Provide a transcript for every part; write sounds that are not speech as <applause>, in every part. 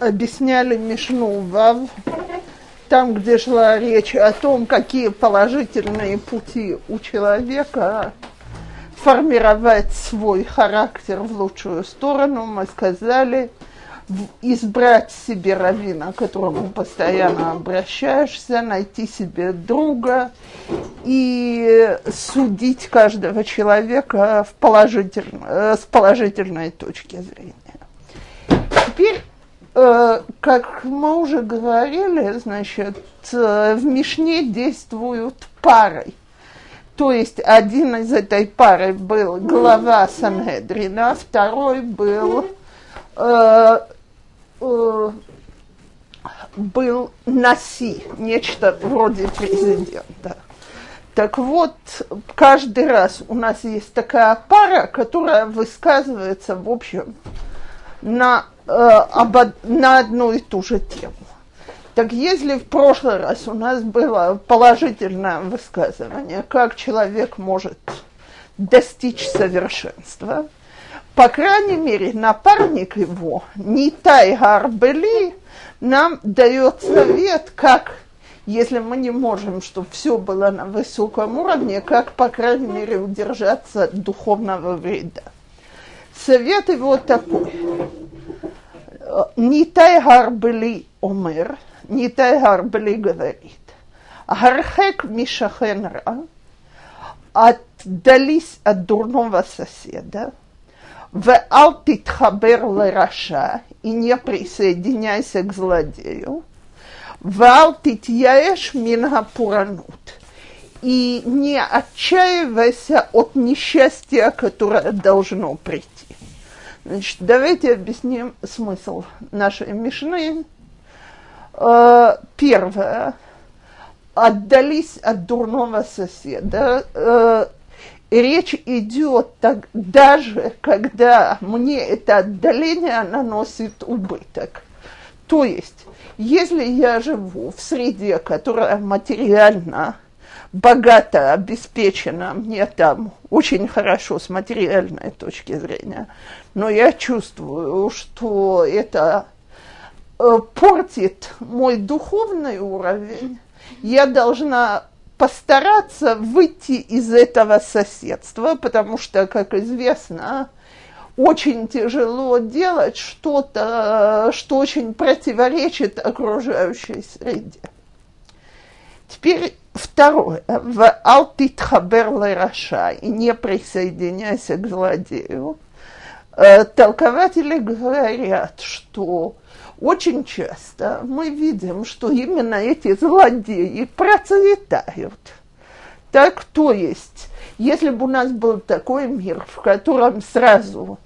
объясняли Мишну Вав, там, где шла речь о том, какие положительные пути у человека формировать свой характер в лучшую сторону, мы сказали, избрать себе равина, к которому постоянно обращаешься, найти себе друга и судить каждого человека в положительно, э, с положительной точки зрения. Теперь Э, как мы уже говорили, значит, э, в Мишне действуют парой. То есть один из этой пары был глава Санедрина, второй был, э, э, был Наси, нечто вроде президента. Так вот, каждый раз у нас есть такая пара, которая высказывается, в общем, на э, об, на одну и ту же тему. Так если в прошлый раз у нас было положительное высказывание, как человек может достичь совершенства, по крайней мере, напарник его, Нитай Гарбели, нам дает совет, как, если мы не можем, чтобы все было на высоком уровне, как, по крайней мере, удержаться от духовного вреда. Совет его такой Э, Нитай Гарбли Омер, Нитай Гарбли говорит, Гархек Мишахенра, отдались от дурного соседа, в Алтитхабер Лараша, и не присоединяйся к злодею, в Алтитьяеш Мингапуранут, и не отчаивайся от несчастья, которое должно прийти. Значит, давайте объясним смысл нашей Мишны. Э, первое. Отдались от дурного соседа. Э, речь идет так, даже когда мне это отдаление наносит убыток. То есть, если я живу в среде, которая материально богато обеспечена, мне там очень хорошо с материальной точки зрения, но я чувствую, что это э, портит мой духовный уровень, я должна постараться выйти из этого соседства, потому что, как известно, очень тяжело делать что-то, что очень противоречит окружающей среде. Теперь Второе. В Алтит Хабер Раша и не присоединяйся к злодею. Э, толкователи говорят, что очень часто мы видим, что именно эти злодеи процветают. Так, то есть, если бы у нас был такой мир, в котором сразу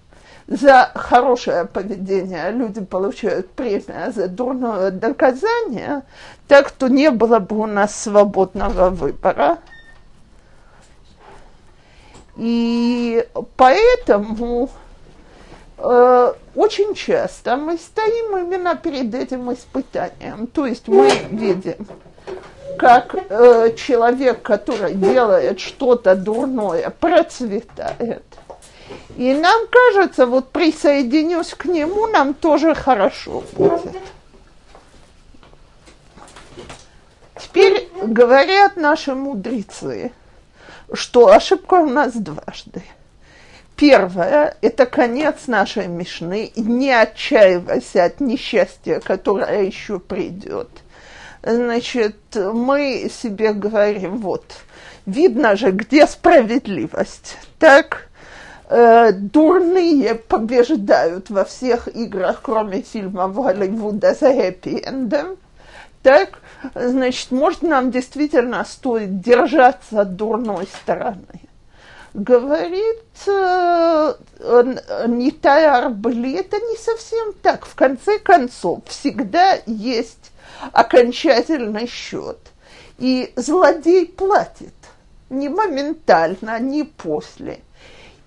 за хорошее поведение люди получают премию, а за дурное доказание, так то не было бы у нас свободного выбора. И поэтому э, очень часто мы стоим именно перед этим испытанием. То есть мы видим, как э, человек, который делает что-то дурное, процветает – и нам кажется, вот присоединюсь к нему, нам тоже хорошо будет. Теперь говорят наши мудрецы, что ошибка у нас дважды. Первое – это конец нашей Мишны. Не отчаивайся от несчастья, которое еще придет. Значит, мы себе говорим, вот, видно же, где справедливость. Так, э, дурные побеждают во всех играх, кроме фильмов Голливуда с хэппи-эндом, так, значит, может, нам действительно стоит держаться дурной стороны. Говорит э, Нитай Арбли, это не совсем так. В конце концов, всегда есть окончательный счет. И злодей платит не моментально, не после –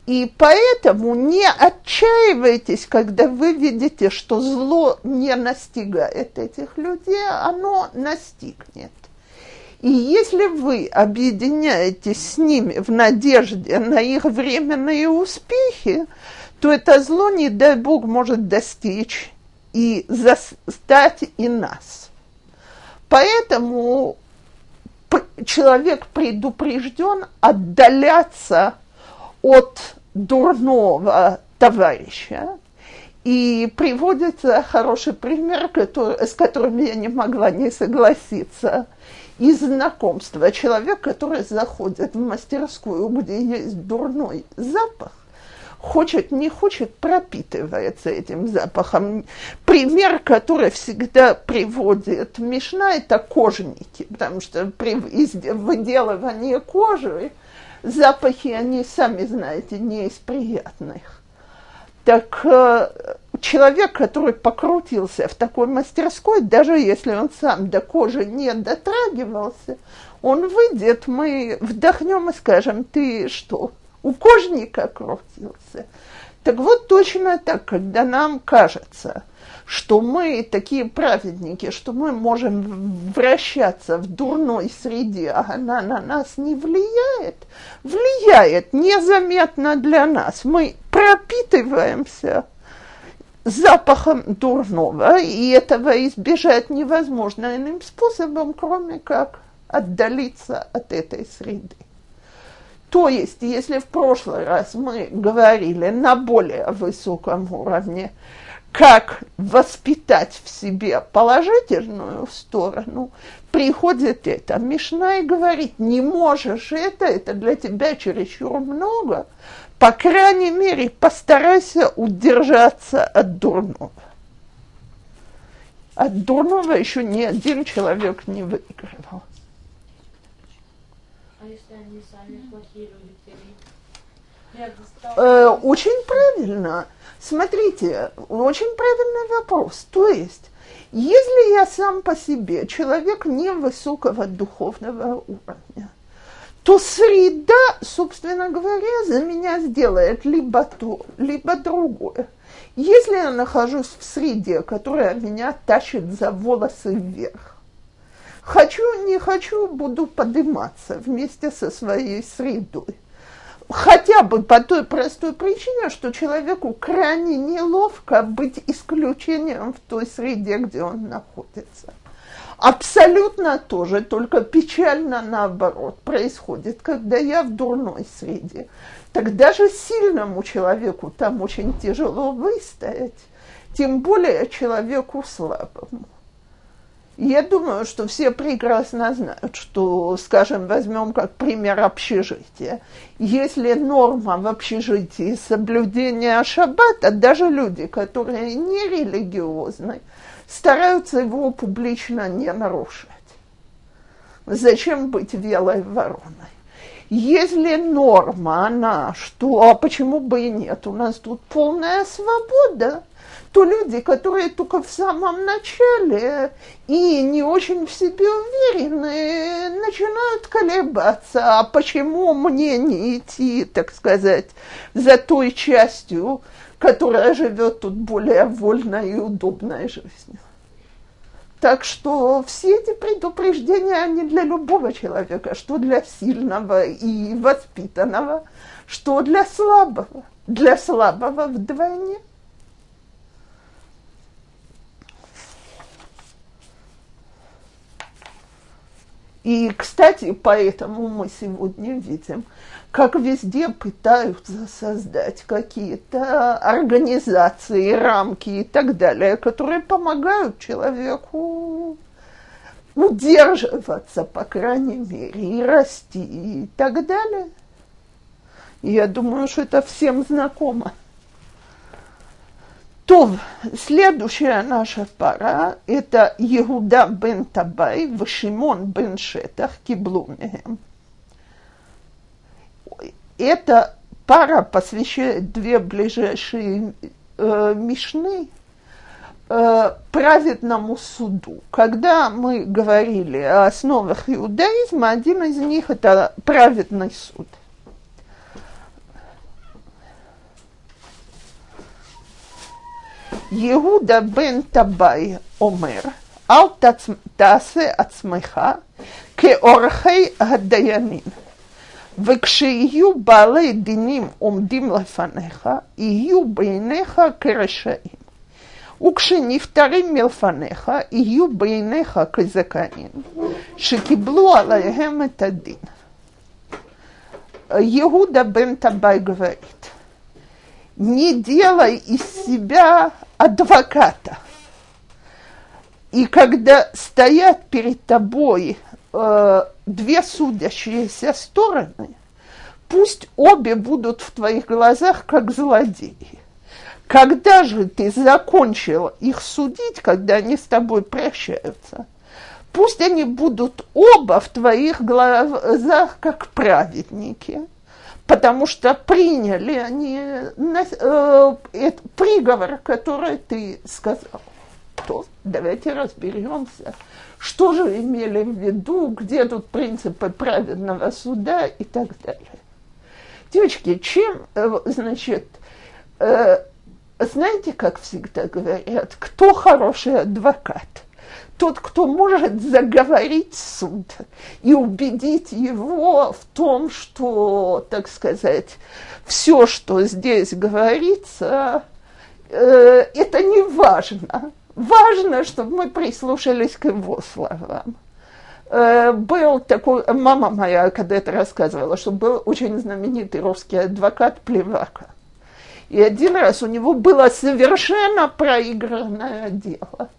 и поэтому не отчаивайтесь, когда вы видите, что зло не настигает этих людей, оно настигнет. И если вы объединяетесь с ними в надежде на их временные успехи, то это зло, не дай Бог, может достичь и застать и нас. Поэтому человек предупрежден отдаляться от дурного товарища. И приводится хороший пример, который, с которым я не могла не согласиться, из знакомства. Человек, который заходит в мастерскую, где есть дурной запах, хочет, не хочет, пропитывается этим запахом. Пример, который всегда приводит Мишна, это кожники, потому что при выделывании кожи запахи, они, сами знаете, не из приятных. Так э, человек, который покрутился в такой мастерской, даже если он сам до кожи не дотрагивался, он выйдет, мы вдохнем и скажем, ты что, у кожника крутился? Так вот точно так, когда нам кажется, что мы такие праведники, что мы можем вращаться в дурной среде, а она на нас не влияет, влияет незаметно для нас. Мы пропитываемся запахом дурного, и этого избежать невозможно иным способом, кроме как отдалиться от этой среды. То есть, если в прошлый раз мы говорили на более высоком уровне, как воспитать в себе положительную сторону, приходит это. Мишна и говорит, не можешь это, это для тебя чересчур много, по крайней мере, постарайся удержаться от дурного. От дурного еще ни один человек не выигрывал. А если они сами плохие люди? Э, очень правильно. Смотрите, очень правильный вопрос. То есть, если я сам по себе человек невысокого духовного уровня, то среда, собственно говоря, за меня сделает либо то, либо другое. Если я нахожусь в среде, которая меня тащит за волосы вверх, хочу, не хочу, буду подниматься вместе со своей средой. Хотя бы по той простой причине, что человеку крайне неловко быть исключением в той среде, где он находится. Абсолютно тоже, только печально наоборот происходит, когда я в дурной среде. Тогда же сильному человеку там очень тяжело выстоять, тем более человеку слабому. Я думаю, что все прекрасно знают, что, скажем, возьмем как пример общежития. Если норма в общежитии соблюдения шаббата, даже люди, которые не религиозны, стараются его публично не нарушать. Зачем быть велой вороной? Если норма, она, что, а почему бы и нет, у нас тут полная свобода, то люди, которые только в самом начале и не очень в себе уверены, начинают колебаться, а почему мне не идти, так сказать, за той частью, которая живет тут более вольной и удобной жизнью. Так что все эти предупреждения, они для любого человека, что для сильного и воспитанного, что для слабого. Для слабого вдвойне. И, кстати, поэтому мы сегодня видим, как везде пытаются создать какие-то организации, рамки и так далее, которые помогают человеку удерживаться, по крайней мере, и расти и так далее. Я думаю, что это всем знакомо. То, следующая наша пара – это Иуда бен Табай, Вашимон бен Шетах, Киблумеем эта пара посвящает две ближайшие э, мишны э, праведному суду. Когда мы говорили о основах иудаизма, один из них это праведный суд. יהודה בן טבעי אומר, אל תצ... תעשה עצמך כעורכי הדיינים, וכשיהיו בעלי דינים עומדים לפניך, יהיו בעיניך כרשעים, וכשנפטרים מלפניך, יהיו בעיניך כזכאים, שקיבלו עליהם את הדין. יהודה בן טבעי גברית не делай из себя адвоката. И когда стоят перед тобой э, две судящиеся стороны, пусть обе будут в твоих глазах как злодеи. Когда же ты закончил их судить, когда они с тобой прощаются, пусть они будут оба в твоих глазах как праведники, потому что приняли они э, э, приговор, который ты сказал. То давайте разберемся, что же имели в виду, где тут принципы праведного суда и так далее. Девочки, чем, э, значит, э, знаете, как всегда говорят, кто хороший адвокат? Тот, кто может заговорить суд и убедить его в том, что, так сказать, все, что здесь говорится, э, это не важно. Важно, чтобы мы прислушались к его словам. Э, был такой, мама моя когда это рассказывала, что был очень знаменитый русский адвокат Плевака. И один раз у него было совершенно проигранное дело,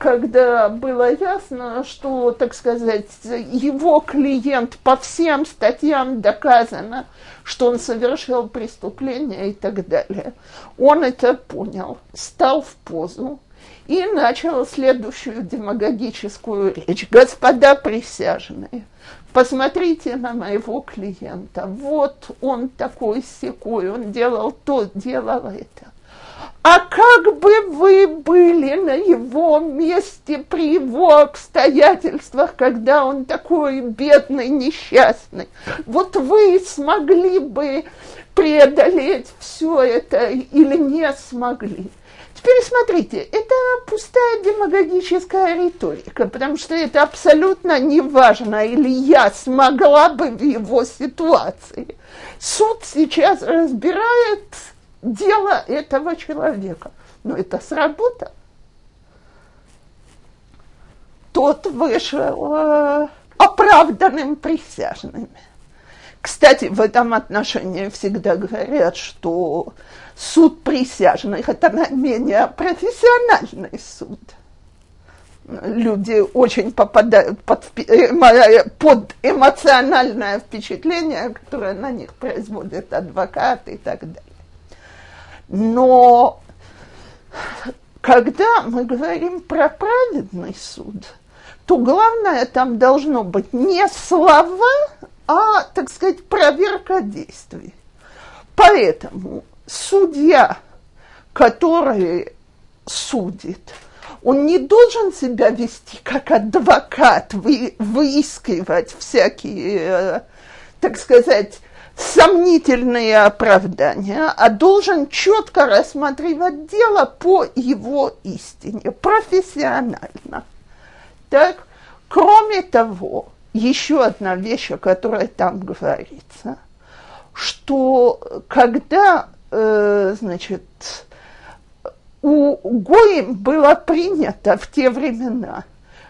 когда было ясно, что, так сказать, его клиент по всем статьям доказано, что он совершил преступление и так далее. Он это понял, стал в позу, и начал следующую демагогическую речь. Господа присяжные, посмотрите на моего клиента. Вот он такой секой, он делал то, делал это. А как бы вы были на его месте при его обстоятельствах, когда он такой бедный, несчастный? Вот вы смогли бы преодолеть все это или не смогли? Теперь смотрите, это пустая демагогическая риторика, потому что это абсолютно не важно, или я смогла бы в его ситуации. Суд сейчас разбирает дело этого человека. Но это сработало. Тот вышел э, оправданным присяжными. Кстати, в этом отношении всегда говорят, что суд присяжных – это менее профессиональный суд. Люди очень попадают под, э, под эмоциональное впечатление, которое на них производят адвокаты и так далее. Но когда мы говорим про праведный суд, то главное там должно быть не слова, а, так сказать, проверка действий. Поэтому судья, который судит, он не должен себя вести как адвокат, вы, выискивать всякие, так сказать, сомнительные оправдания, а должен четко рассматривать дело по его истине, профессионально. Так, кроме того, еще одна вещь, о которой там говорится, что когда, э, значит, у Гоим было принято в те времена,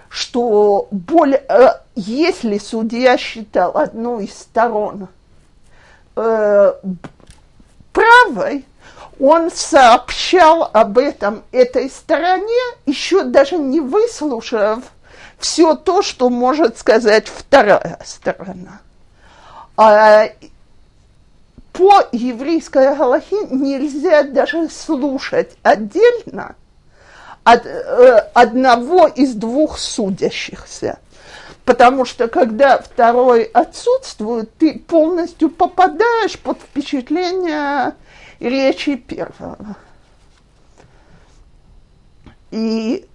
что более, э, если судья считал одну из сторон э, правой, он сообщал об этом этой стороне, еще даже не выслушав все то, что может сказать вторая сторона. А по еврейской галахе нельзя даже слушать отдельно от, э, одного из двух судящихся. Потому что когда второй отсутствует, ты полностью попадаешь под впечатление речи первого. И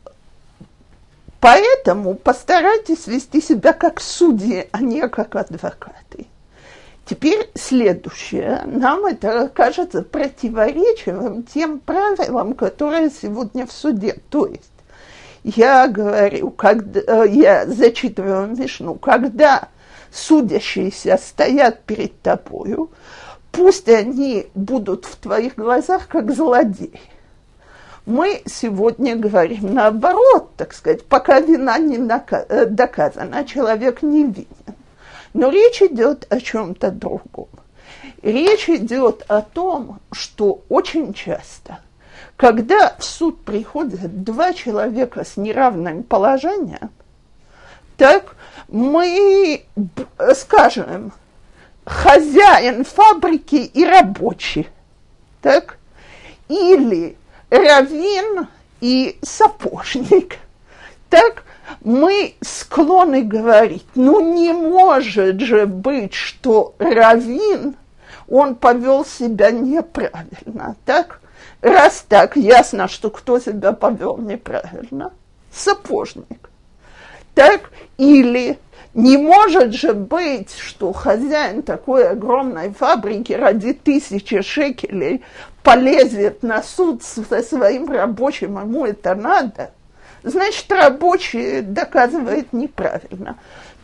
Поэтому постарайтесь вести себя как судьи, а не как адвокаты. Теперь следующее. Нам это кажется противоречивым тем правилам, которые сегодня в суде. То есть, я говорю, когда, я зачитываю Мишну, когда судящиеся стоят перед тобою, пусть они будут в твоих глазах как злодеи. Мы сегодня говорим наоборот, так сказать, пока вина не э, доказана, человек не винен. Но речь идет о чем-то другом. Речь идет о том, что очень часто, когда в суд приходят два человека с неравным положением, так мы скажем, хозяин фабрики и рабочий, так, или раввин и сапожник, так, мы склонны говорить, ну не может же быть, что раввин – он повел себя неправильно, так? Раз так, ясно, что кто себя повел неправильно? Сапожник. Так? Или не может же быть, что хозяин такой огромной фабрики ради тысячи шекелей полезет на суд со своим рабочим, ему это надо. Значит, рабочий доказывает неправильно.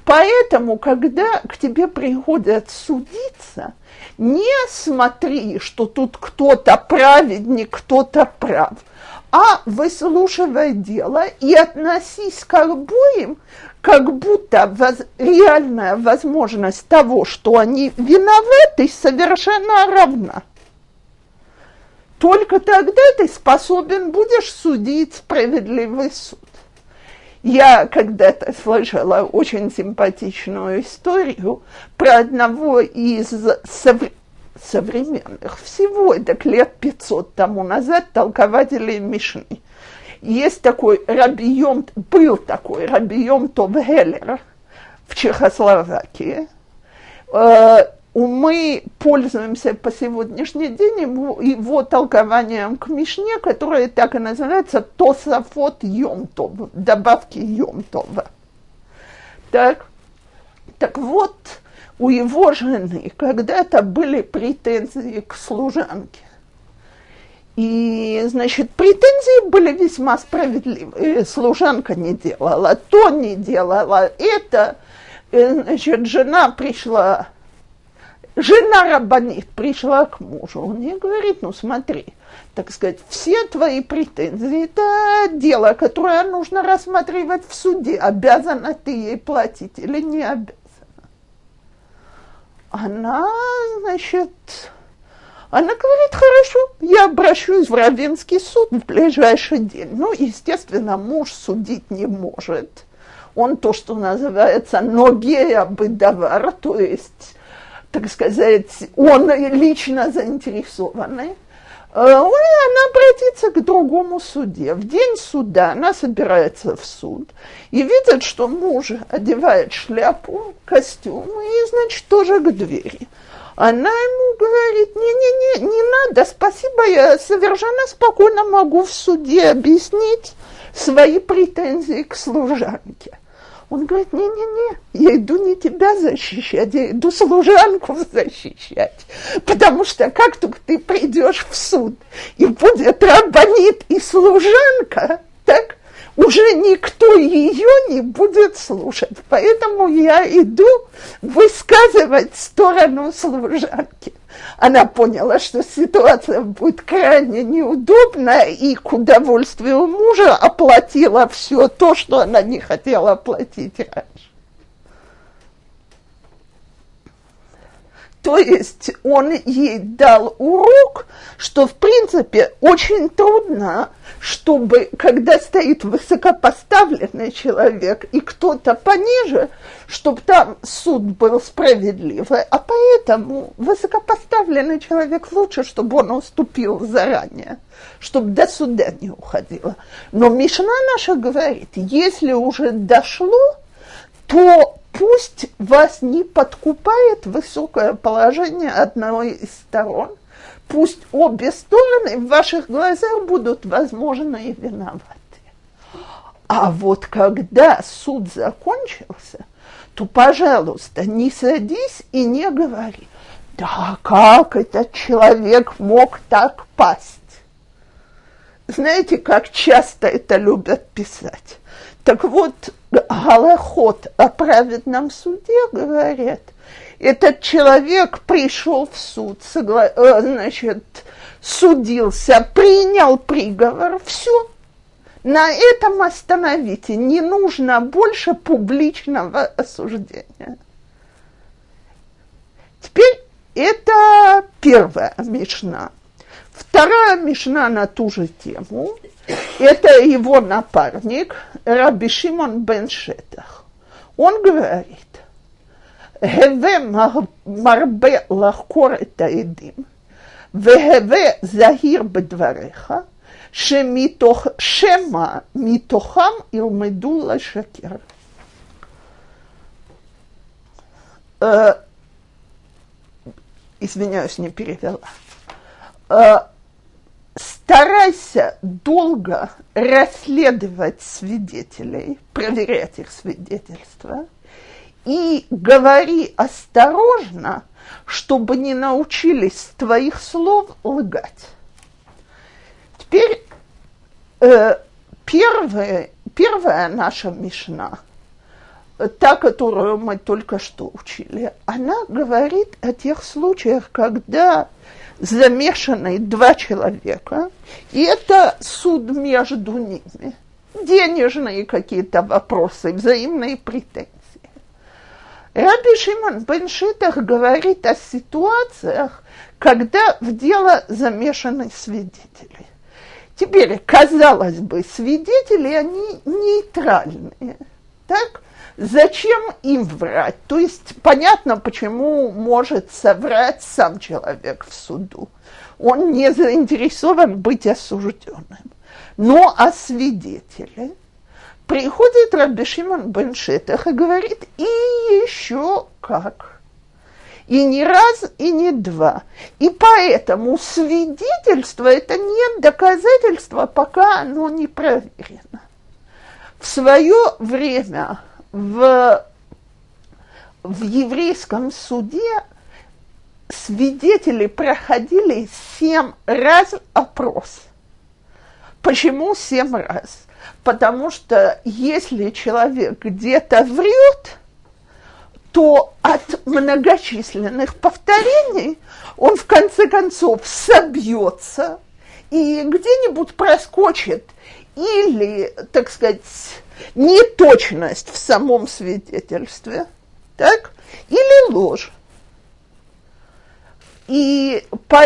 Поэтому, когда к тебе приходят судиться, не смотри, что тут кто-то праведник, кто-то прав, а выслушивай дело и относись к обоим, как будто воз, реальная возможность того, что они виноваты, совершенно равна. Только тогда ты способен будешь судить справедливый суд. Я когда-то слышала очень симпатичную историю про одного из сов... современных, всего это лет 500 тому назад, толкователей Мишны. Есть такой Рабием, был такой Рабием Товгеллер в Чехословакии. Э, мы пользуемся по сегодняшний день его, его толкованием к Мишне, которое так и называется Тосафот Йомтов, добавки Йомтова. Так, так вот, у его жены когда-то были претензии к служанке. И, значит, претензии были весьма справедливые. Служанка не делала то, не делала это. И, значит, жена пришла жена Рабанит пришла к мужу, он ей говорит, ну смотри, так сказать, все твои претензии, это дело, которое нужно рассматривать в суде, обязана ты ей платить или не обязана. Она, значит, она говорит, хорошо, я обращусь в Равенский суд в ближайший день. Ну, естественно, муж судить не может. Он то, что называется ногея быдавар, то есть так сказать, он лично заинтересованный, э, она обратится к другому суде. В день суда она собирается в суд и видит, что муж одевает шляпу, костюм и, значит, тоже к двери. Она ему говорит, не-не-не, не надо, спасибо, я совершенно спокойно могу в суде объяснить свои претензии к служанке. Он говорит, не-не-не, я иду не тебя защищать, я иду служанку защищать. Потому что как только ты придешь в суд, и будет рабонит и служанка, так уже никто ее не будет слушать. Поэтому я иду высказывать сторону служанки она поняла, что ситуация будет крайне неудобная, и к удовольствию мужа оплатила все то, что она не хотела платить раньше. То есть он ей дал урок, что в принципе очень трудно, чтобы, когда стоит высокопоставленный человек и кто-то пониже, чтобы там суд был справедливый, а поэтому высокопоставленный человек лучше, чтобы он уступил заранее, чтобы до суда не уходило. Но Мишна наша говорит, если уже дошло, то пусть вас не подкупает высокое положение одной из сторон, пусть обе стороны в ваших глазах будут, возможно, и виноваты. А вот когда суд закончился, то, пожалуйста, не садись и не говори, да как этот человек мог так пасть? Знаете, как часто это любят писать? Так вот, Галахот о праведном суде говорят, этот человек пришел в суд, согла... Э, значит, судился, принял приговор, все. На этом остановите. Не нужно больше публичного осуждения. Теперь это первая мишна. Вторая мишна на ту же тему. Это его напарник Раби Шимон бен Шетах. Он говорит, הווה מרבה לחקור את העדים, והווה זהיר בדבריך, שמתוך, שמא מתוכם ילמדו לשקר. Uh, извиняюсь, не перевела. Старайся долго расследовать свидетелей, проверять их свидетельства, и говори осторожно, чтобы не научились с твоих слов лгать. Теперь э, первая, первая наша мишна, та, которую мы только что учили, она говорит о тех случаях, когда замешаны два человека, и это суд между ними. Денежные какие-то вопросы, взаимные претензии. Раби Шимон бен Шитах говорит о ситуациях, когда в дело замешаны свидетели. Теперь, казалось бы, свидетели, они нейтральные. Так? Зачем им врать? То есть понятно, почему может соврать сам человек в суду. Он не заинтересован быть осужденным. Но а свидетели? Приходит Раби Шимон бен Шетах и говорит, и еще как. И не раз, и не два. И поэтому свидетельство – это не доказательство, пока оно не проверено. В свое время в, в еврейском суде свидетели проходили семь раз опрос. Почему семь раз? Потому что если человек где-то врет, то от многочисленных повторений он в конце концов собьется и где-нибудь проскочит или, так сказать, неточность в самом свидетельстве, так, или ложь. И по,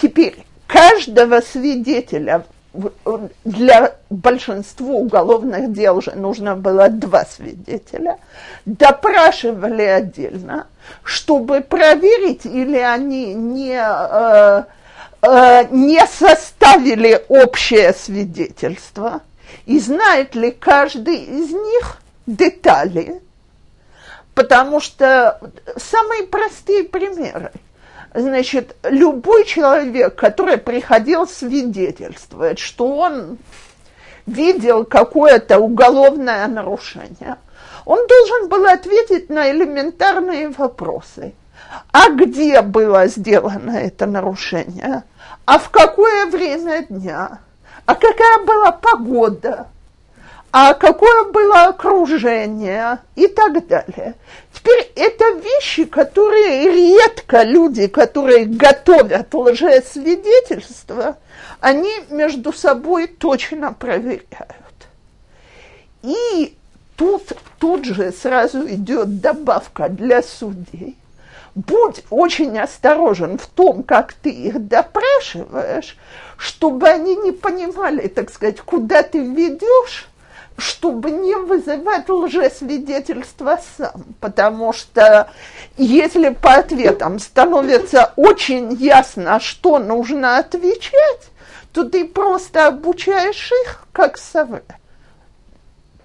теперь каждого свидетеля для большинства уголовных дел же нужно было два свидетеля, допрашивали отдельно, чтобы проверить, или они не, э, э, не составили общее свидетельство, и знает ли каждый из них детали, потому что самые простые примеры – Значит, любой человек, который приходил свидетельствовать, что он видел какое-то уголовное нарушение, он должен был ответить на элементарные вопросы. А где было сделано это нарушение? А в какое время дня? А какая была погода? а какое было окружение и так далее. Теперь это вещи, которые редко люди, которые готовят лжесвидетельства, они между собой точно проверяют. И тут, тут же сразу идет добавка для судей. Будь очень осторожен в том, как ты их допрашиваешь, чтобы они не понимали, так сказать, куда ты ведешь, чтобы не вызывать лжесвидетельства сам, потому что если по ответам становится очень ясно, что нужно отвечать, то ты просто обучаешь их, как совы.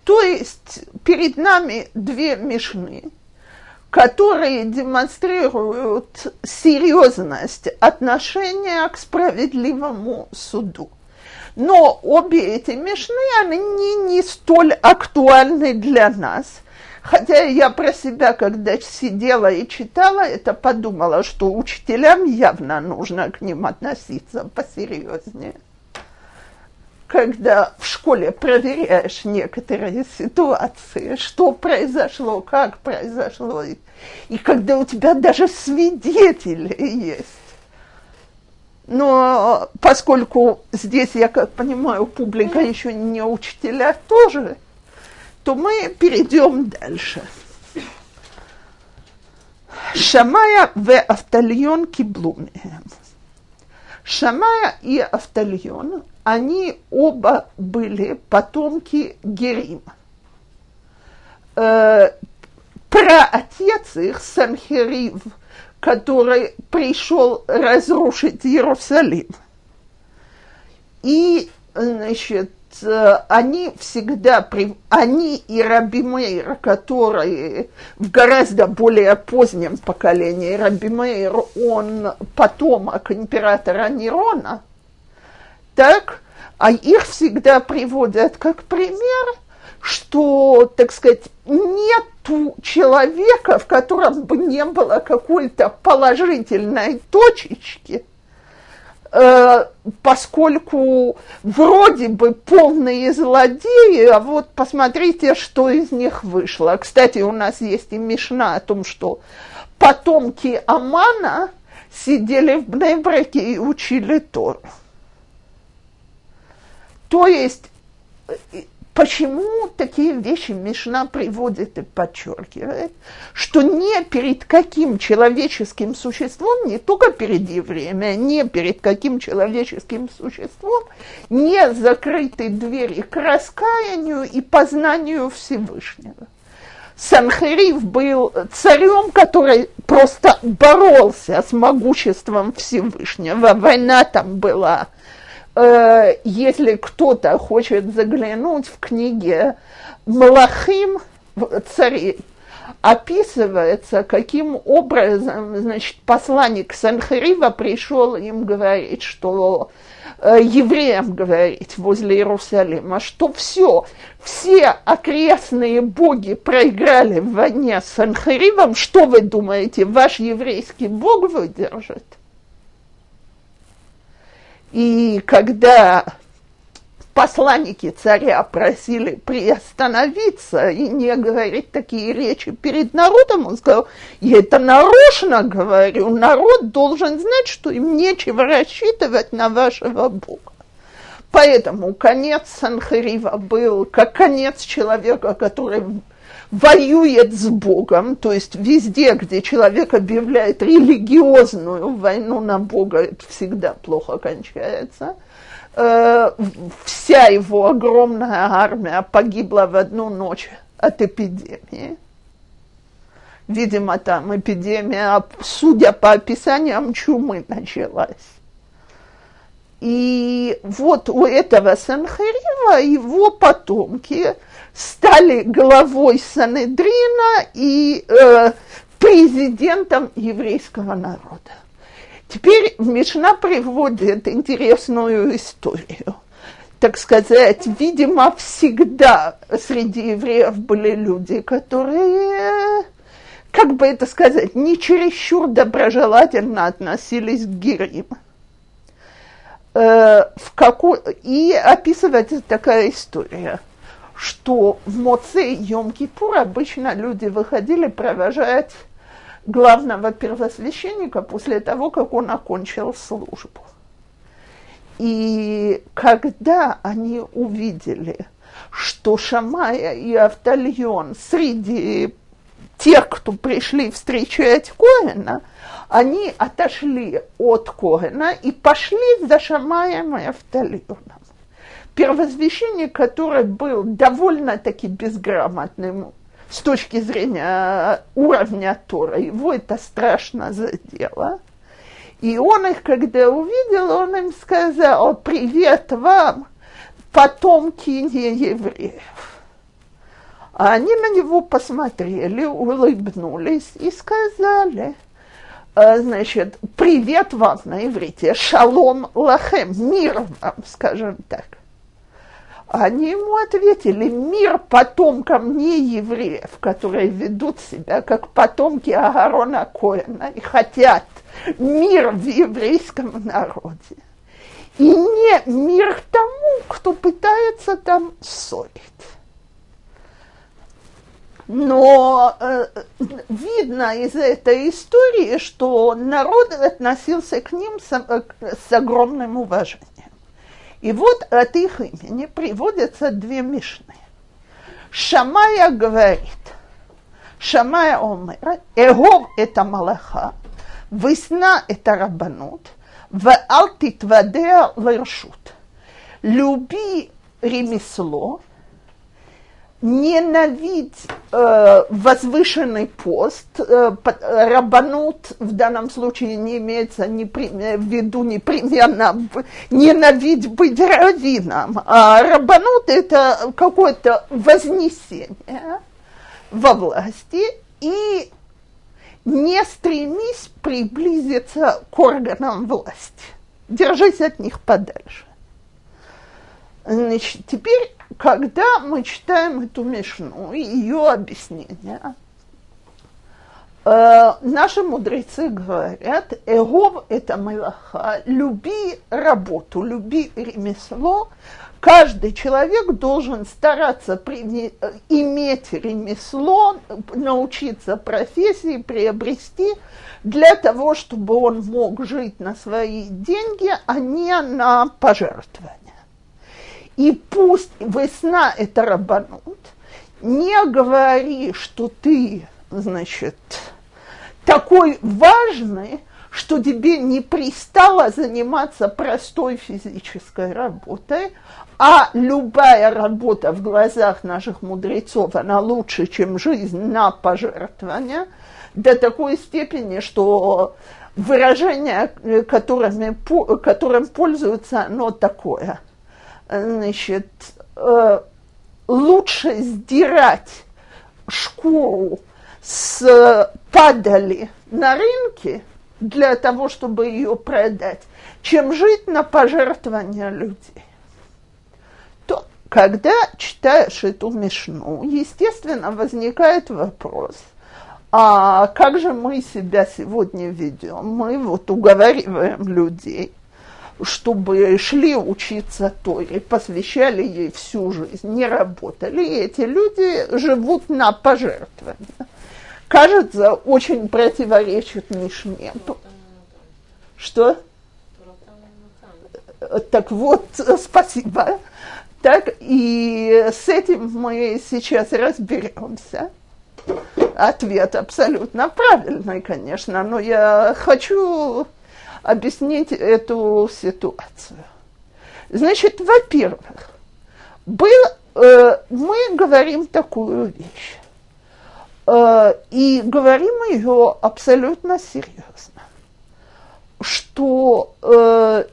То есть перед нами две мишны, которые демонстрируют серьезность отношения к справедливому суду. Но обе эти мешны, они не, не столь актуальны для нас. Хотя я про себя, когда сидела и читала это, подумала, что учителям явно нужно к ним относиться посерьезнее. Когда в школе проверяешь некоторые ситуации, что произошло, как произошло, и, когда у тебя даже свидетели есть Но поскольку здесь, я как понимаю, публика еще не учителя тоже, то мы перейдем дальше. Шамая в Автальон киблумием. Шамая и Автальон, они оба были потомки Герима. Э, отец их, Санхерив, который пришел разрушить Иерусалим. И, значит, они всегда, они и Раби Мейр, которые в гораздо более позднем поколении, Раби Мейр, он потомок императора Нерона, так, а их всегда приводят как пример, что, так сказать, нету человека, в котором бы не было какой-то положительной точечки – Э, поскольку вроде бы полные злодеи, а вот посмотрите, что из них вышло. Кстати, у нас есть и Мишна о том, что потомки Амана сидели в Бнебраке и учили Тору. То есть э, Почему такие вещи Мишна приводит и подчеркивает, что не перед каким человеческим существом, не только перед евреями, а не перед каким человеческим существом не закрыты двери к раскаянию и познанию Всевышнего. Санхерив был царем, который просто боролся с могуществом Всевышнего. Война там была если кто-то хочет заглянуть в книге Малахим царей, описывается, каким образом, значит, посланник Санхрива пришел им говорить, что э, евреям говорить возле Иерусалима, что все, все окрестные боги проиграли в войне с Санхривом, что вы думаете, ваш еврейский бог выдержит? И когда посланники царя просили приостановиться и не говорить такие речи перед народом, он сказал, я это нарочно говорю, народ должен знать, что им нечего рассчитывать на вашего Бога. Поэтому конец Санхарива был как конец человека, который воюет с Богом, то есть везде, где человек объявляет религиозную войну на Бога, это всегда плохо кончается. Э, вся его огромная армия погибла в одну ночь от эпидемии. Видимо, там эпидемия, судя по описаниям, чумы началась. И вот у этого Санхарива его потомки стали главой Санедрина и э, президентом еврейского народа. Теперь Мишна приводит интересную историю. Так сказать, видимо, всегда среди евреев были люди, которые, как бы это сказать, не чересчур доброжелательно относились к Герим. Э, в какой... И описывается такая история – что в Моце Йом-Кипур обычно люди выходили провожать главного первосвященника после того, как он окончил службу. И когда они увидели, что Шамая и Автальон среди тех, кто пришли встречать Коэна, они отошли от Коэна и пошли за Шамаем и Автальоном первосвященник, который был довольно-таки безграмотным с точки зрения уровня Тора, его это страшно задело. И он их, когда увидел, он им сказал, привет вам, потомки неевреев. А они на него посмотрели, улыбнулись и сказали, «А, значит, привет вам на иврите, шалом лахем, мир вам, скажем так. Они ему ответили, мир потомкам не евреев, которые ведут себя как потомки Агарона Коэна и хотят мир в еврейском народе. И не мир тому, кто пытается там ссорить. Но э, видно из этой истории, что народ относился к ним с, э, с огромным уважением. И вот от их имени приводятся две мишны. Шамая говорит, Шамая омер, Эгов это Малаха, Весна это Рабанут, Ваалтит Вадеа Лершут. Люби ремесло, ненавидь э, возвышенный пост, э, рабанут в данном случае не имеется не при, в виду непременно ненавидь быть раввином, а рабанут это какое-то вознесение во власти и не стремись приблизиться к органам власти. Держись от них подальше. Значит, теперь когда мы читаем эту мешну и ее объяснение, э, наши мудрецы говорят, Эгов – это малаха, люби работу, люби ремесло, каждый человек должен стараться при, иметь ремесло, научиться профессии, приобрести для того, чтобы он мог жить на свои деньги, а не на пожертвования. И пусть весна это рабанут, не говори, что ты, значит, такой важный, что тебе не пристало заниматься простой физической работой, а любая работа в глазах наших мудрецов, она лучше, чем жизнь на пожертвования, до такой степени, что выражение, которыми, которым пользуются, оно такое – значит, э, лучше сдирать шкуру с падали на рынке для того, чтобы ее продать, чем жить на пожертвования людей. То, когда читаешь эту мешну, естественно, возникает вопрос, а как же мы себя сегодня ведем? Мы вот уговариваем людей – чтобы шли учиться Торе, посвящали ей всю жизнь, не работали, и эти люди живут на пожертвования. Кажется, очень противоречит Мишне. Что? Так вот, спасибо. Так, и с этим мы сейчас разберемся. Ответ абсолютно правильный, конечно, но я хочу объяснить эту ситуацию. Значит, во-первых, был, э, мы говорим такую вещь, э, и говорим ее абсолютно серьезно, что э,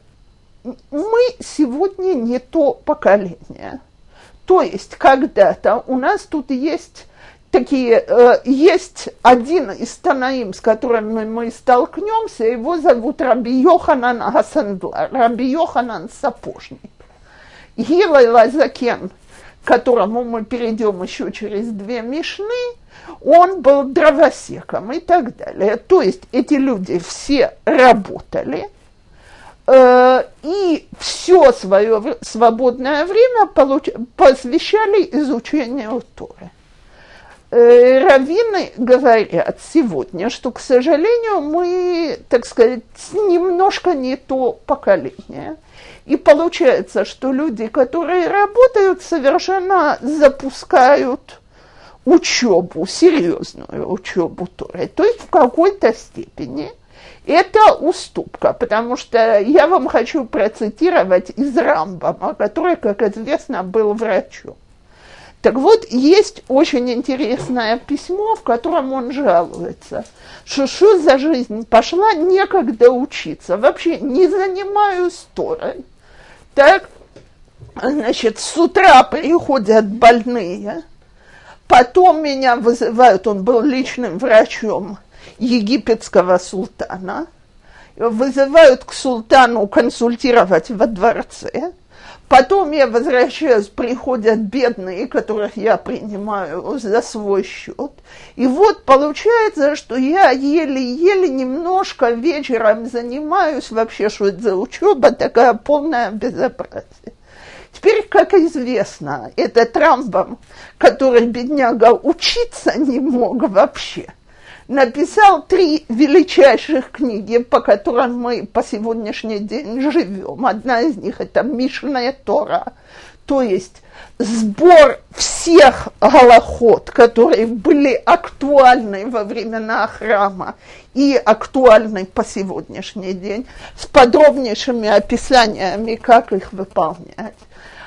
мы сегодня не то поколение. То есть когда-то у нас тут есть такие, э, есть один из Танаим, с которым мы столкнемся, его зовут Раби Йоханан Асандла, Раби Йоханан Сапожник. Гилай Лазакен, к которому мы перейдем еще через две мишны, он был дровосеком и так далее. То есть эти люди все работали, э, и все свое свободное время получ, посвящали изучению Торы. Э, раввины говорят сегодня, что, к сожалению, мы, так сказать, немножко не то поколение. И получается, что люди, которые работают, совершенно запускают учебу, серьезную учебу Торы. То есть в какой-то степени это уступка, потому что я вам хочу процитировать из Рамбама, который, как известно, был врачом. Так вот, есть очень интересное письмо, в котором он жалуется, что что за жизнь пошла, некогда учиться, вообще не занимаюсь Торой. Так, значит, с утра приходят больные, потом меня вызывают, он был личным врачом египетского султана, вызывают к султану консультировать во дворце, Потом я возвращаюсь, приходят бедные, которых я принимаю за свой счет. И вот получается, что я еле-еле немножко вечером занимаюсь вообще, что это за учеба, такая полная безобразие. теперь, как известно, этот Рамбам, который, бедняга, учиться не мог вообще, написал три величайших книги, по которым мы по сегодняшний день живем. Одна из них – это Мишная Тора, то есть сбор всех голоход, которые были актуальны во времена храма и актуальны по сегодняшний день, с подробнейшими описаниями, как их выполнять.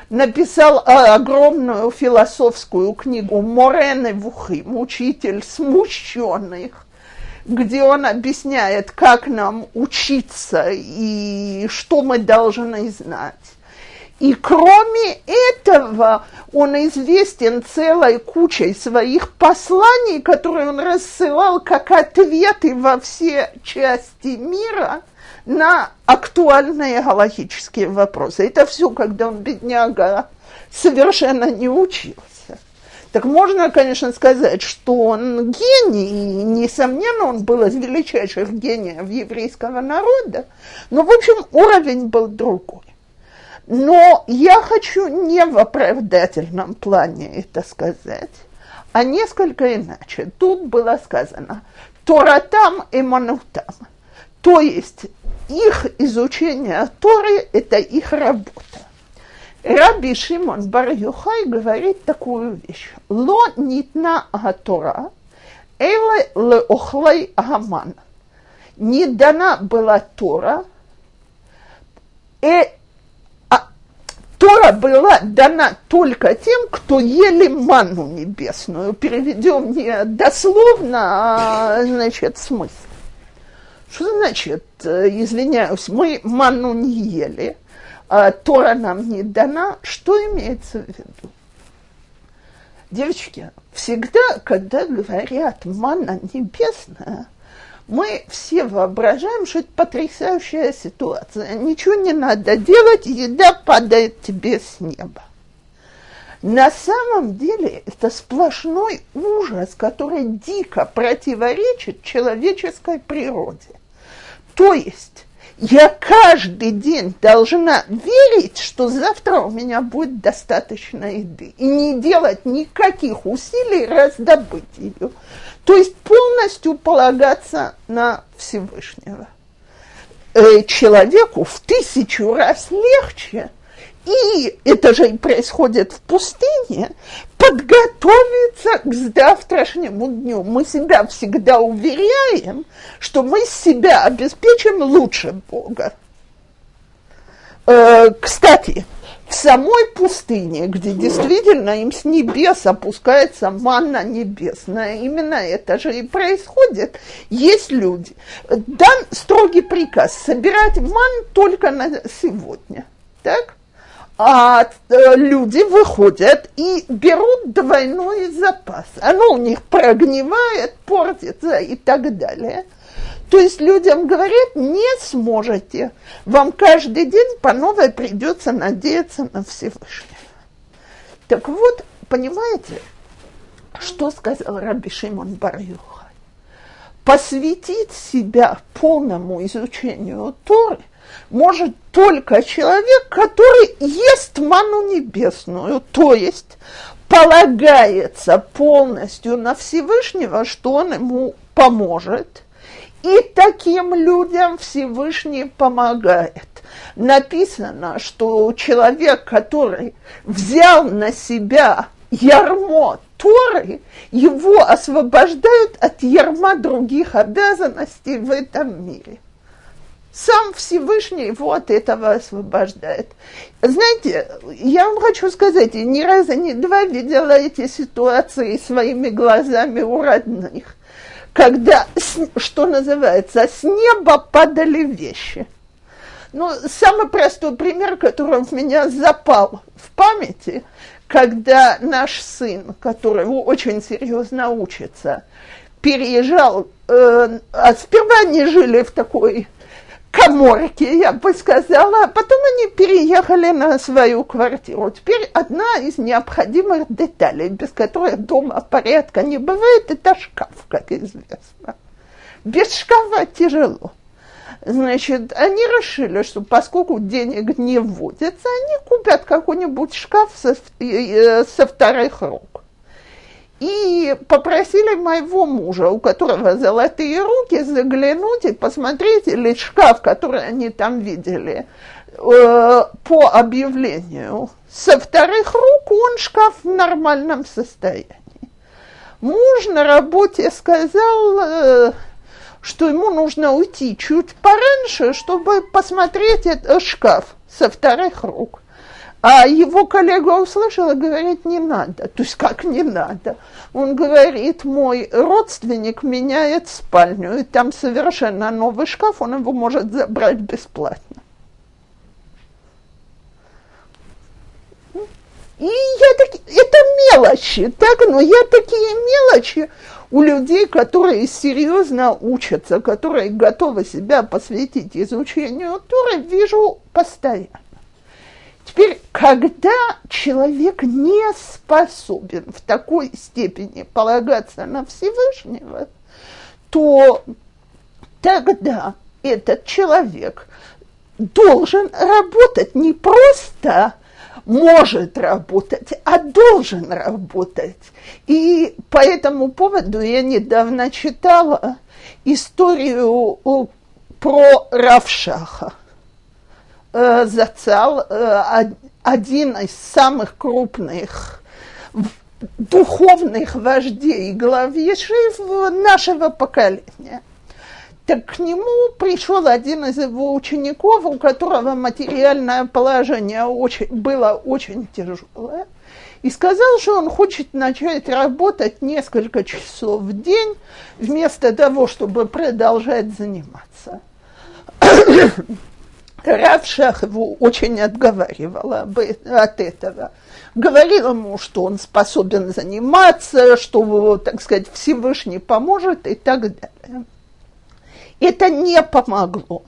Написал огромную философскую книгу Морены Вухим, учитель смущенных, где он объясняет, как нам учиться и что мы должны знать. И кроме этого, он известен целой кучей своих посланий, которые он рассылал как ответы во все части мира на актуальные галактические вопросы. Это все, когда он, бедняга, совершенно не учился. Так можно, конечно, сказать, что он гений, и, несомненно, он был из величайших гениев еврейского народа, но, в общем, уровень был другой. Но я хочу не в оправдательном плане это сказать, а несколько иначе. Тут было сказано «Торатам и манутам», то есть их изучение Торы – это их работа. Раби Шимон бар Юхай говорит такую вещь. Ло нитна агатора, эле леохлей агаман. Не дана была Тора, э, Тора была дана только тем, кто ели манну небесную. Переведем не дословно, а значит смысл. Что значит, э, извиняюсь, мы манну не ели, а Тора нам не дана? Что имеется в виду? Девочки, всегда, когда говорят манна небесная, мы все воображаем, что это потрясающая ситуация. Ничего не надо делать, еда падает тебе с неба. На самом деле это сплошной ужас, который дико противоречит человеческой природе. То есть я каждый день должна верить, что завтра у меня будет достаточно еды, и не делать никаких усилий раздобыть ее. То есть полностью полагаться на Всевышнего. Э, человеку в тысячу раз легче, и это же и происходит в пустыне, подготовиться к завтрашнему дню. Мы себя всегда уверяем, что мы себя обеспечим лучше Бога. Э, кстати, в самой пустыне, где действительно им с небес опускается манна небесная, именно это же и происходит, есть люди. Дан строгий приказ собирать ман только на сегодня. Так? А э, люди выходят и берут двойной запас. Оно у них прогнивает, портится и так далее. То есть людям говорят, не сможете. Вам каждый день по новой придется надеяться на Всевышнего. Так вот, понимаете, что сказал Раби Шимон бар Посвятить себя полному изучению Торы может только человек, который ест ману небесную, то есть полагается полностью на Всевышнего, что он ему поможет – и таким людям Всевышний помогает. Написано, что человек, который взял на себя ярмо Торы, его освобождают от ярма других обязанностей в этом мире. Сам Всевышний его от этого освобождает. Знаете, я вам хочу сказать, я ни разу, ни два видела эти ситуации своими глазами у родных когда, что называется, с неба падали вещи. Ну, самый простой пример, который в меня запал в памяти, когда наш сын, который очень серьезно учится, переезжал, э, а сперва они жили в такой коморки, я бы сказала, а потом они переехали на свою квартиру. Теперь одна из необходимых деталей, без которой дома порядка не бывает, это шкаф, как известно. Без шкафа тяжело. Значит, они решили, что поскольку денег не вводится, они купят какой-нибудь шкаф со, со вторых рук. И попросили моего мужа, у которого золотые руки, заглянуть и посмотреть, или шкаф, который они там видели, э, по объявлению. Со вторых рук он шкаф в нормальном состоянии. Муж на работе сказал, э, что ему нужно уйти чуть пораньше, чтобы посмотреть этот шкаф со вторых рук. А его коллега услышала, говорит, не надо. То есть как не надо? Он говорит, мой родственник меняет спальню, и там совершенно новый шкаф, он его может забрать бесплатно. И я так, это мелочи, так, но я такие мелочи у людей, которые серьезно учатся, которые готовы себя посвятить изучению Торы, вижу постоянно. Теперь, когда человек не способен в такой степени полагаться на Всевышнего, то тогда этот человек должен работать не просто может работать, а должен работать. И по этому поводу я недавно читала историю про Равшаха. Э, Зацал, э, один из самых крупных духовных вождей глав Ешив нашего поколения – так к нему пришел один из его учеников, у которого материальное положение очень, было очень тяжелое, и сказал, что он хочет начать работать несколько часов в день, вместо того, чтобы продолжать заниматься. Равшах его очень отговаривала от этого. Говорил ему, что он способен заниматься, что, так сказать, Всевышний поможет и так далее. Это не помогло.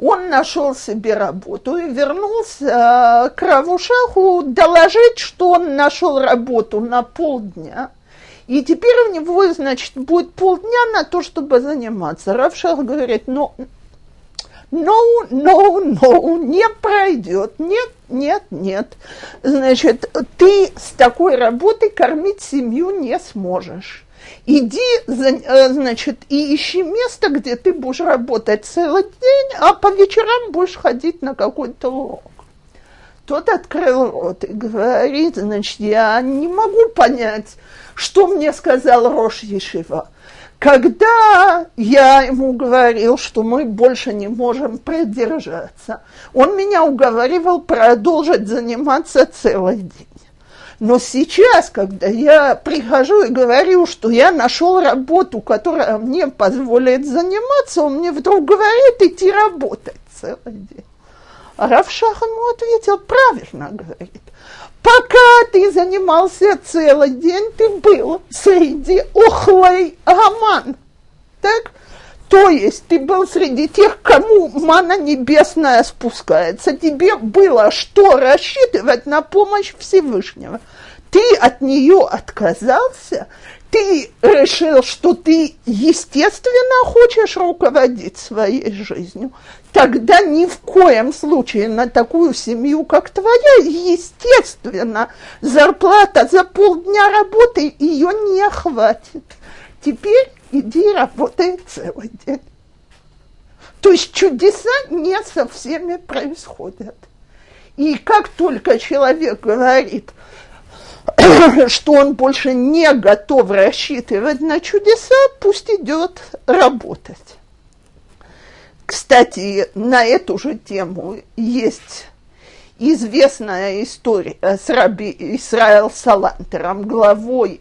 Он нашел себе работу и вернулся к Равушаху доложить, что он нашел работу на полдня. И теперь у него, значит, будет полдня на то, чтобы заниматься. Равшах говорит, ну, no, no, no, не пройдет, нет, нет, нет. Значит, ты с такой работой кормить семью не сможешь иди, э, значит, и ищи место, где ты будешь работать целый день, а по вечерам будешь ходить на какой-то урок. Тот открыл рот и говорит, значит, я не могу понять, что мне сказал Рош Ешива. Когда я ему говорил, что мы больше не можем продержаться, он меня уговаривал продолжить заниматься целый день. Но сейчас, когда я прихожу и говорю, что я нашел работу, которая мне позволит заниматься, он мне вдруг говорит идти работать целый день. А Равшах ему ответил, правильно говорит. Пока ты занимался целый день, ты был среди охлой гаман. Так? То есть ты был среди тех, кому мана небесная спускается. Тебе было что рассчитывать на помощь Всевышнего. Ты от нее отказался, ты решил, что ты естественно хочешь руководить своей жизнью, тогда ни в коем случае на такую семью, как твоя, естественно, зарплата за полдня работы ее не хватит. Теперь иди работай целый день. То есть чудеса не со всеми происходят. И как только человек говорит, <coughs> что он больше не готов рассчитывать на чудеса, пусть идет работать. Кстати, на эту же тему есть известная история с Раби Исраэл Салантером, главой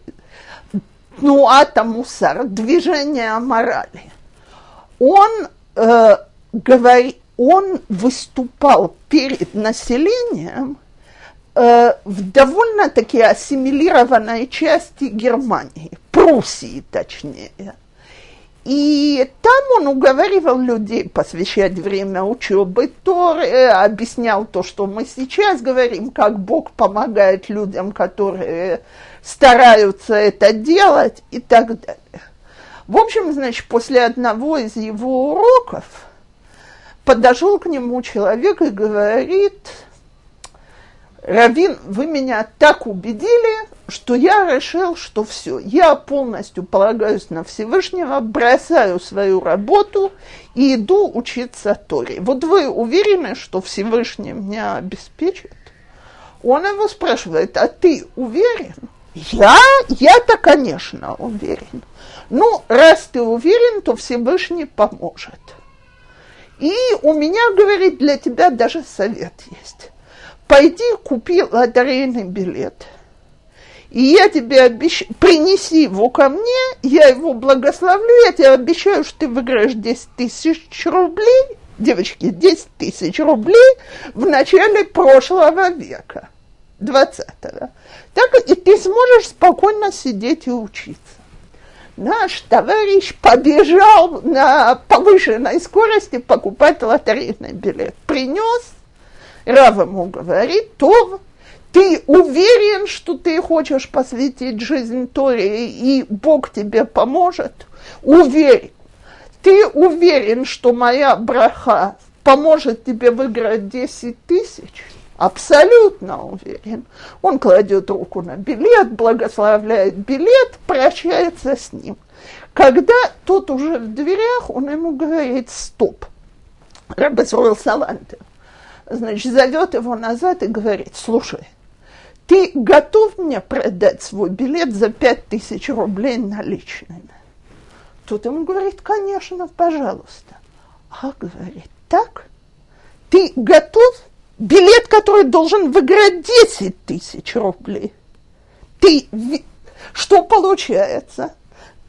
Нуата Мусар, движение морали. Он, э, говори, он выступал перед населением э, в довольно-таки ассимилированной части Германии, Пруссии точнее. И там он уговаривал людей посвящать время учебы Торы, объяснял то, что мы сейчас говорим, как Бог помогает людям, которые стараются это делать и так далее. В общем, значит, после одного из его уроков подошел к нему человек и говорит, Равин, вы меня так убедили, что я решил, что все, я полностью полагаюсь на Всевышнего, бросаю свою работу и иду учиться Торе. Вот вы уверены, что Всевышний меня обеспечит? Он его спрашивает, а ты уверен? Я? Я-то, конечно, уверен. Ну, раз ты уверен, то Всевышний поможет. И у меня, говорит, для тебя даже совет есть. Пойди купи лотерейный билет. И я тебе обещаю, принеси его ко мне, я его благословлю, я тебе обещаю, что ты выиграешь 10 тысяч рублей, девочки, 10 тысяч рублей в начале прошлого века, 20-го. Так и ты сможешь спокойно сидеть и учиться наш товарищ побежал на повышенной скорости покупать лотерейный билет. Принес, Рав ему говорит, то ты уверен, что ты хочешь посвятить жизнь Торе, и Бог тебе поможет? Уверен. Ты уверен, что моя браха поможет тебе выиграть 10 тысяч? абсолютно уверен. Он кладет руку на билет, благословляет билет, прощается с ним. Когда тот уже в дверях, он ему говорит «стоп». Рабесруэл Салантер. Значит, зовет его назад и говорит, слушай, ты готов мне продать свой билет за пять тысяч рублей наличными? Тут ему говорит, конечно, пожалуйста. А говорит, так? Ты готов билет, который должен выиграть 10 тысяч рублей. Ты, что получается?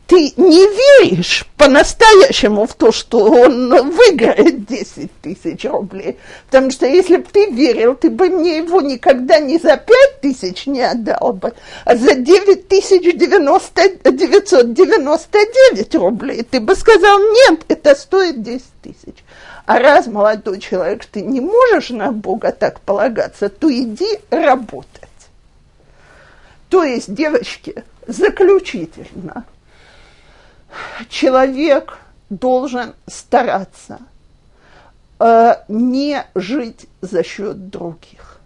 Ты не веришь по-настоящему в то, что он выиграет 10 тысяч рублей. Потому что если бы ты верил, ты бы мне его никогда не за 5 тысяч не отдал бы, а за 9 тысяч 999 рублей. Ты бы сказал, нет, это стоит 10 тысяч. А раз, молодой человек, ты не можешь на Бога так полагаться, то иди работать. То есть, девочки, заключительно, человек должен стараться э, не жить за счет других.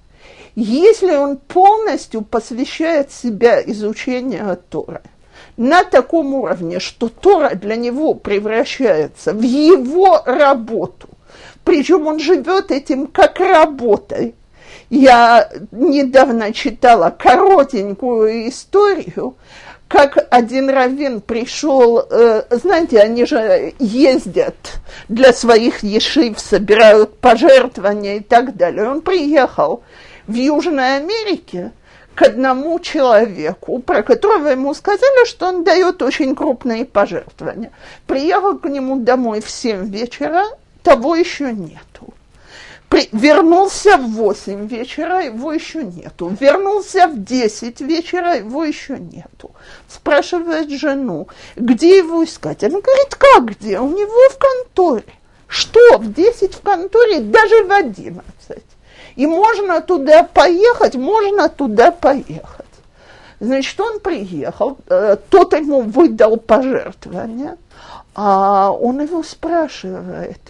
Если он полностью посвящает себя изучению Торы – на таком уровне, что Тора для него превращается в его работу. Причем он живет этим как работой. Я недавно читала коротенькую историю, как один раввин пришел, э, знаете, они же ездят для своих ешив, собирают пожертвования и так далее. Он приехал в Южной Америке, к одному человеку, про которого ему сказали, что он дает очень крупные пожертвования. Приехал к нему домой в 7 вечера, того еще нету. При, вернулся в 8 вечера, его еще нету. Вернулся в 10 вечера, его еще нету. Спрашивает жену, где его искать? Она говорит, как где? У него в конторе. Что, в 10 в конторе, даже в 11. И можно туда поехать, можно туда поехать. Значит, он приехал, э, тот ему выдал пожертвование, а он его спрашивает,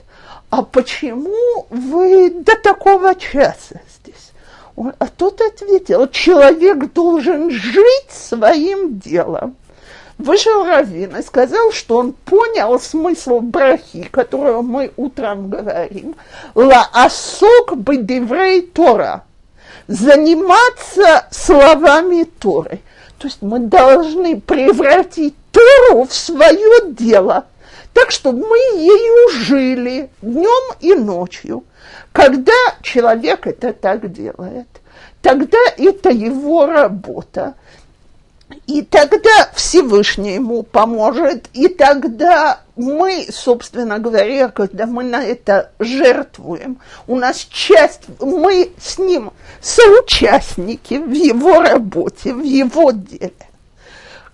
а почему вы до такого часа здесь? Он, а тот ответил, человек должен жить своим делом вышел Равин и сказал, что он понял смысл брахи, которую мы утром говорим, ла асок бедеврей Тора, заниматься словами Торы. То есть мы должны превратить Тору в свое дело, так, чтобы мы ею жили днем и ночью. Когда человек это так делает, тогда это его работа. И тогда Всевышний ему поможет, и тогда мы, собственно говоря, когда мы на это жертвуем, у нас часть, мы с ним соучастники в его работе, в его деле.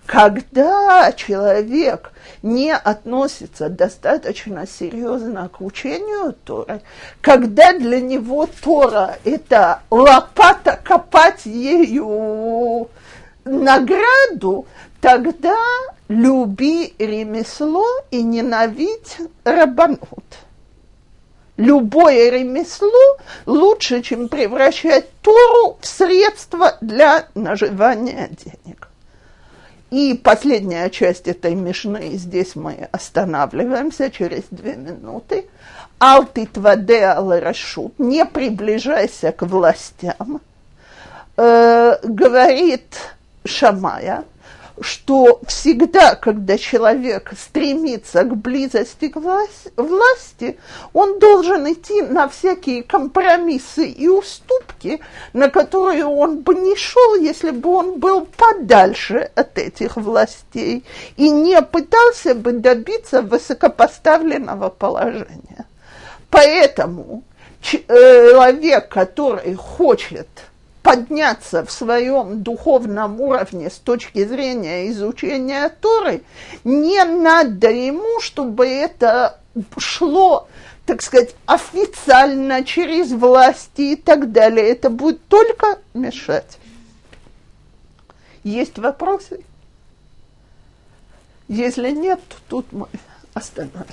Когда человек не относится достаточно серьезно к учению Торы, когда для него Тора – это лопата копать ею награду, тогда люби ремесло и ненавидь рабанут. любое ремесло лучше, чем превращать Тору в средство для наживания денег. И последняя часть этой мишны, здесь мы останавливаемся через две минуты. Алтит ваде рашут, не приближайся к властям, э, говорит Шамая – что всегда, когда человек стремится к близости к власти, он должен идти на всякие компромиссы и уступки, на которые он бы не шел, если бы он был подальше от этих властей и не пытался бы добиться высокопоставленного положения. Поэтому человек, который хочет – подняться в своем духовном уровне с точки зрения изучения Торы, не надо ему, чтобы это шло, так сказать, официально через власти и так далее. Это будет только мешать. Есть вопросы? Если нет, то тут мы остановимся.